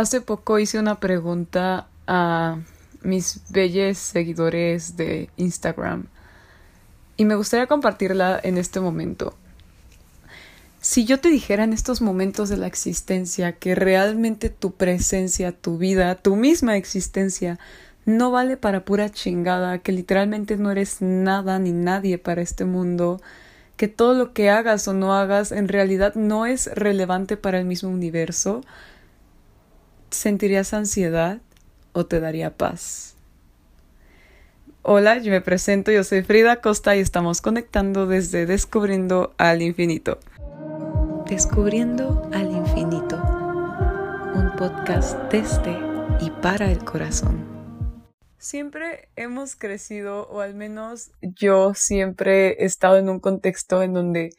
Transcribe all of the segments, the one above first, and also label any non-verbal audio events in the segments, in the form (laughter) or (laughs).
Hace poco hice una pregunta a mis bellos seguidores de Instagram y me gustaría compartirla en este momento. Si yo te dijera en estos momentos de la existencia que realmente tu presencia, tu vida, tu misma existencia no vale para pura chingada, que literalmente no eres nada ni nadie para este mundo, que todo lo que hagas o no hagas en realidad no es relevante para el mismo universo, ¿sentirías ansiedad o te daría paz? Hola, yo me presento, yo soy Frida Costa y estamos conectando desde Descubriendo al Infinito. Descubriendo al Infinito, un podcast desde y para el corazón. Siempre hemos crecido, o al menos yo siempre he estado en un contexto en donde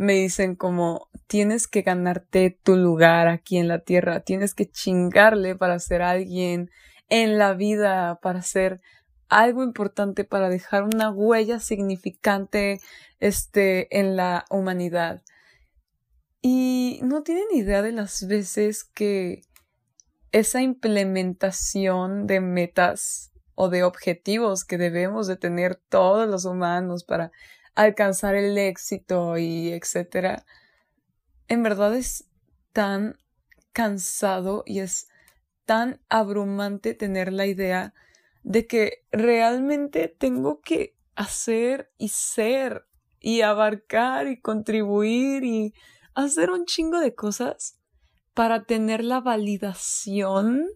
me dicen como tienes que ganarte tu lugar aquí en la tierra, tienes que chingarle para ser alguien en la vida, para ser algo importante, para dejar una huella significante este en la humanidad. Y no tienen idea de las veces que esa implementación de metas o de objetivos que debemos de tener todos los humanos para alcanzar el éxito y etcétera, en verdad es tan cansado y es tan abrumante tener la idea de que realmente tengo que hacer y ser y abarcar y contribuir y hacer un chingo de cosas para tener la validación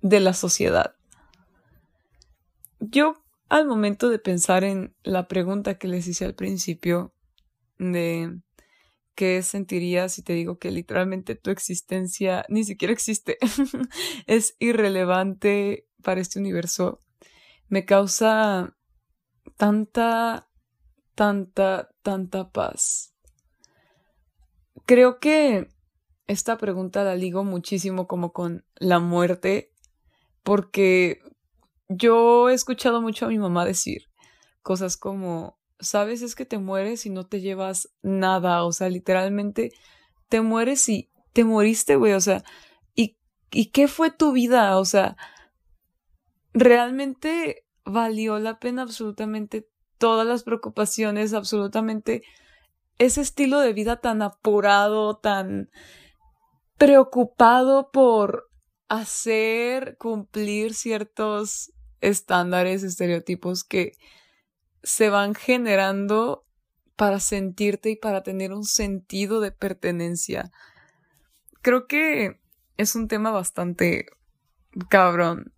de la sociedad. Yo al momento de pensar en la pregunta que les hice al principio de qué sentirías si te digo que literalmente tu existencia ni siquiera existe, (laughs) es irrelevante para este universo, me causa tanta, tanta, tanta paz. Creo que esta pregunta la ligo muchísimo como con la muerte, porque yo he escuchado mucho a mi mamá decir cosas como, sabes, es que te mueres y no te llevas nada, o sea, literalmente te mueres y te moriste, güey, o sea, ¿y, ¿y qué fue tu vida? O sea, realmente valió la pena absolutamente todas las preocupaciones, absolutamente ese estilo de vida tan apurado, tan preocupado por hacer cumplir ciertos estándares, estereotipos que se van generando para sentirte y para tener un sentido de pertenencia. Creo que es un tema bastante cabrón.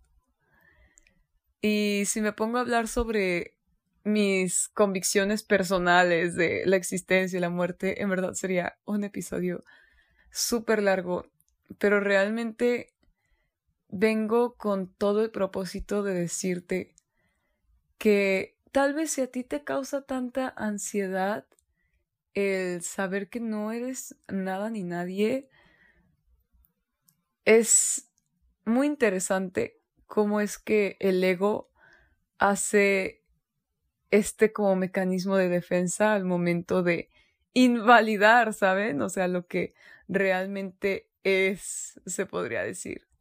Y si me pongo a hablar sobre mis convicciones personales de la existencia y la muerte, en verdad sería un episodio súper largo, pero realmente vengo con todo el propósito de decirte que tal vez si a ti te causa tanta ansiedad el saber que no eres nada ni nadie, es muy interesante cómo es que el ego hace este como mecanismo de defensa al momento de invalidar, ¿saben? O sea, lo que realmente es, se podría decir.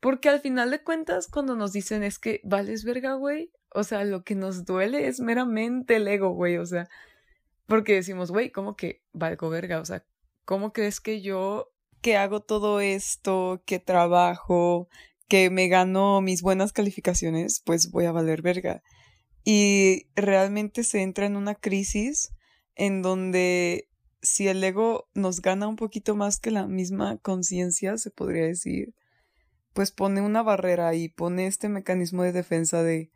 Porque al final de cuentas, cuando nos dicen es que vales verga, güey, o sea, lo que nos duele es meramente el ego, güey, o sea, porque decimos, güey, ¿cómo que valgo verga? O sea, ¿cómo crees que yo que hago todo esto, que trabajo, que me gano mis buenas calificaciones, pues voy a valer verga? Y realmente se entra en una crisis en donde si el ego nos gana un poquito más que la misma conciencia, se podría decir, pues pone una barrera y pone este mecanismo de defensa de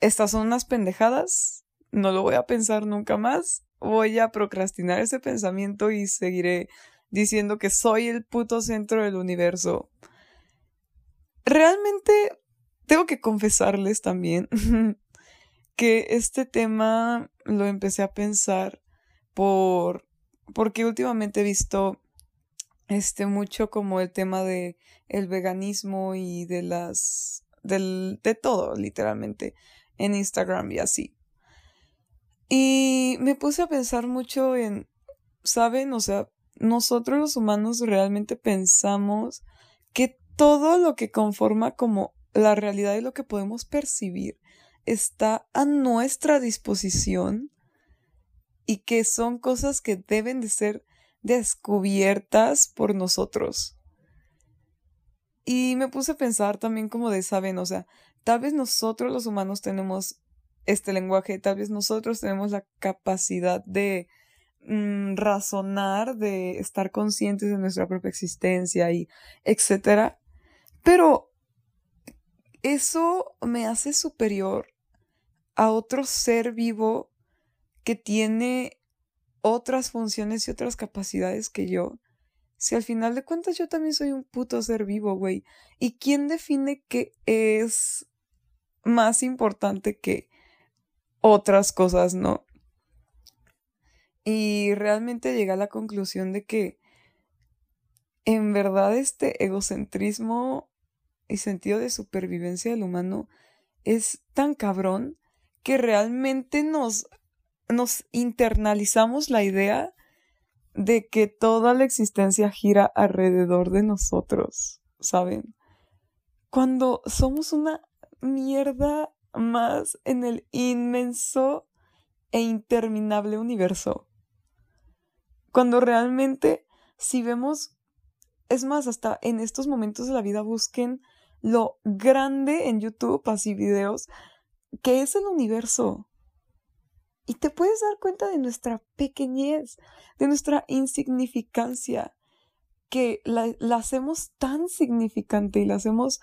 estas son unas pendejadas, no lo voy a pensar nunca más, voy a procrastinar ese pensamiento y seguiré diciendo que soy el puto centro del universo. Realmente tengo que confesarles también (laughs) que este tema lo empecé a pensar por porque últimamente he visto este mucho como el tema de el veganismo y de las del de todo literalmente en Instagram y así. Y me puse a pensar mucho en saben, o sea, nosotros los humanos realmente pensamos que todo lo que conforma como la realidad y lo que podemos percibir está a nuestra disposición y que son cosas que deben de ser descubiertas por nosotros. Y me puse a pensar también como de, saben, o sea, tal vez nosotros los humanos tenemos este lenguaje, tal vez nosotros tenemos la capacidad de mm, razonar, de estar conscientes de nuestra propia existencia y etcétera. Pero eso me hace superior a otro ser vivo que tiene otras funciones y otras capacidades que yo. Si al final de cuentas yo también soy un puto ser vivo, güey. ¿Y quién define que es más importante que otras cosas, no? Y realmente llegué a la conclusión de que en verdad este egocentrismo y sentido de supervivencia del humano es tan cabrón que realmente nos, nos internalizamos la idea de que toda la existencia gira alrededor de nosotros, ¿saben? Cuando somos una mierda más en el inmenso e interminable universo. Cuando realmente, si vemos, es más, hasta en estos momentos de la vida busquen lo grande en YouTube, así videos, que es el universo. Y te puedes dar cuenta de nuestra pequeñez, de nuestra insignificancia, que la, la, hacemos tan significante y la hacemos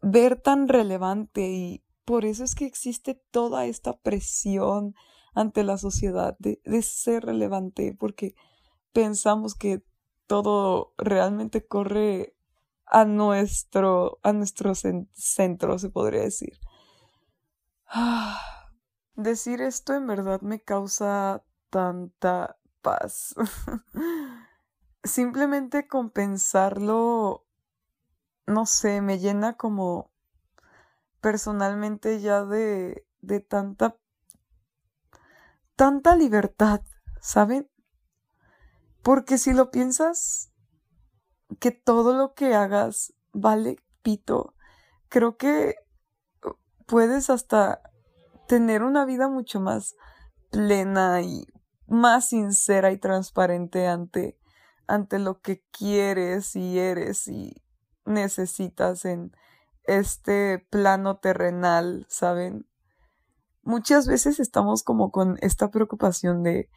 ver tan relevante y por eso es que existe toda esta presión ante la sociedad de, de ser relevante, porque pensamos que todo realmente corre a nuestro, a nuestro centro, se podría decir. Decir esto en verdad me causa tanta paz. (laughs) Simplemente compensarlo, no sé, me llena como personalmente ya de, de tanta, tanta libertad, ¿saben? Porque si lo piensas, que todo lo que hagas vale pito, creo que puedes hasta tener una vida mucho más plena y más sincera y transparente ante, ante lo que quieres y eres y necesitas en este plano terrenal, ¿saben? Muchas veces estamos como con esta preocupación de,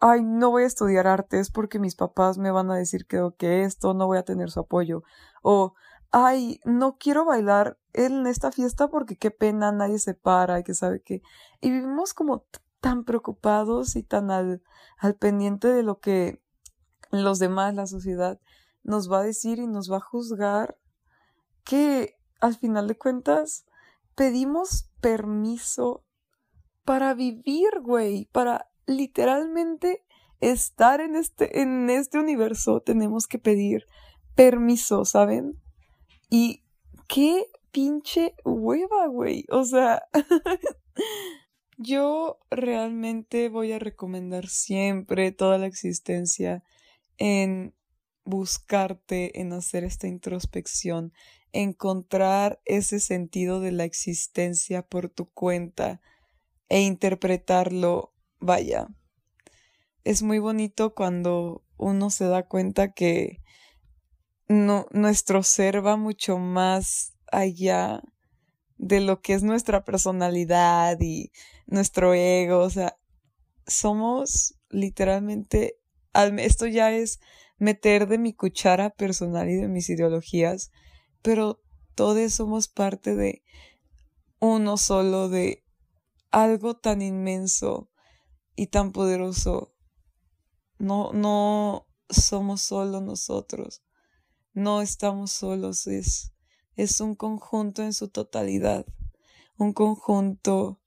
ay, no voy a estudiar artes porque mis papás me van a decir que, que esto no voy a tener su apoyo. O, ay, no quiero bailar en esta fiesta porque qué pena, nadie se para y que sabe que. Y vivimos como tan preocupados y tan al, al pendiente de lo que los demás, la sociedad, nos va a decir y nos va a juzgar, que al final de cuentas pedimos permiso para vivir, güey, para literalmente estar en este, en este universo tenemos que pedir permiso, ¿saben? Y qué pinche hueva, güey. O sea, (laughs) yo realmente voy a recomendar siempre toda la existencia en buscarte, en hacer esta introspección, encontrar ese sentido de la existencia por tu cuenta e interpretarlo, vaya. Es muy bonito cuando uno se da cuenta que no, nuestro ser va mucho más allá de lo que es nuestra personalidad y nuestro ego. O sea, somos literalmente, esto ya es meter de mi cuchara personal y de mis ideologías, pero todos somos parte de uno solo, de algo tan inmenso y tan poderoso. No, no somos solo nosotros no estamos solos, es, es un conjunto en su totalidad, un conjunto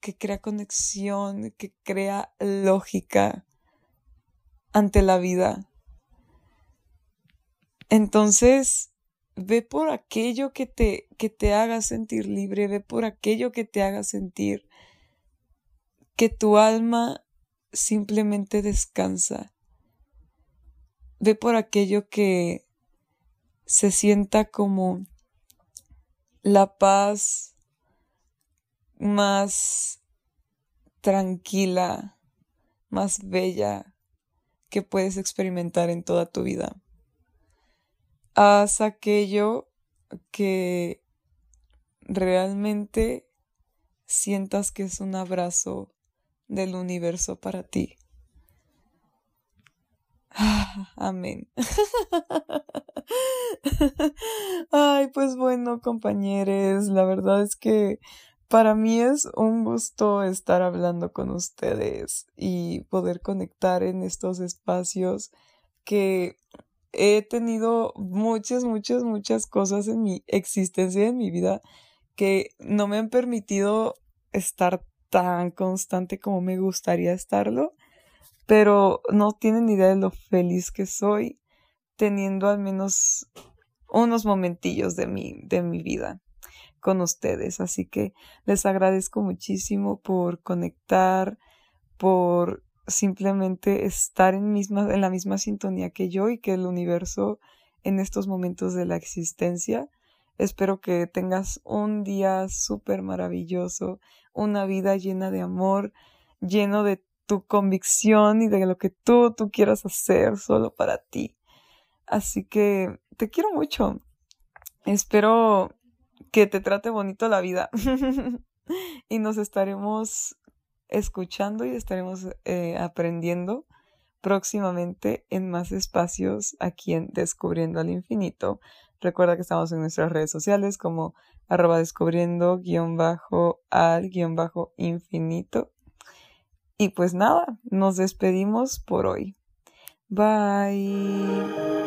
que crea conexión, que crea lógica ante la vida. Entonces, ve por aquello que te, que te haga sentir libre, ve por aquello que te haga sentir que tu alma simplemente descansa ve por aquello que se sienta como la paz más tranquila, más bella que puedes experimentar en toda tu vida. Haz aquello que realmente sientas que es un abrazo del universo para ti. (sighs) amén. (laughs) Ay, pues bueno, compañeros, la verdad es que para mí es un gusto estar hablando con ustedes y poder conectar en estos espacios que he tenido muchas, muchas, muchas cosas en mi existencia, en mi vida, que no me han permitido estar tan constante como me gustaría estarlo, pero no tienen idea de lo feliz que soy teniendo al menos unos momentillos de mi, de mi vida con ustedes. Así que les agradezco muchísimo por conectar, por simplemente estar en, misma, en la misma sintonía que yo y que el universo en estos momentos de la existencia. Espero que tengas un día súper maravilloso, una vida llena de amor, lleno de tu convicción y de lo que tú, tú quieras hacer solo para ti. Así que te quiero mucho. Espero que te trate bonito la vida. (laughs) y nos estaremos escuchando y estaremos eh, aprendiendo próximamente en más espacios aquí en Descubriendo al Infinito. Recuerda que estamos en nuestras redes sociales como arroba descubriendo guion bajo al guion bajo infinito. Y pues nada, nos despedimos por hoy. Bye.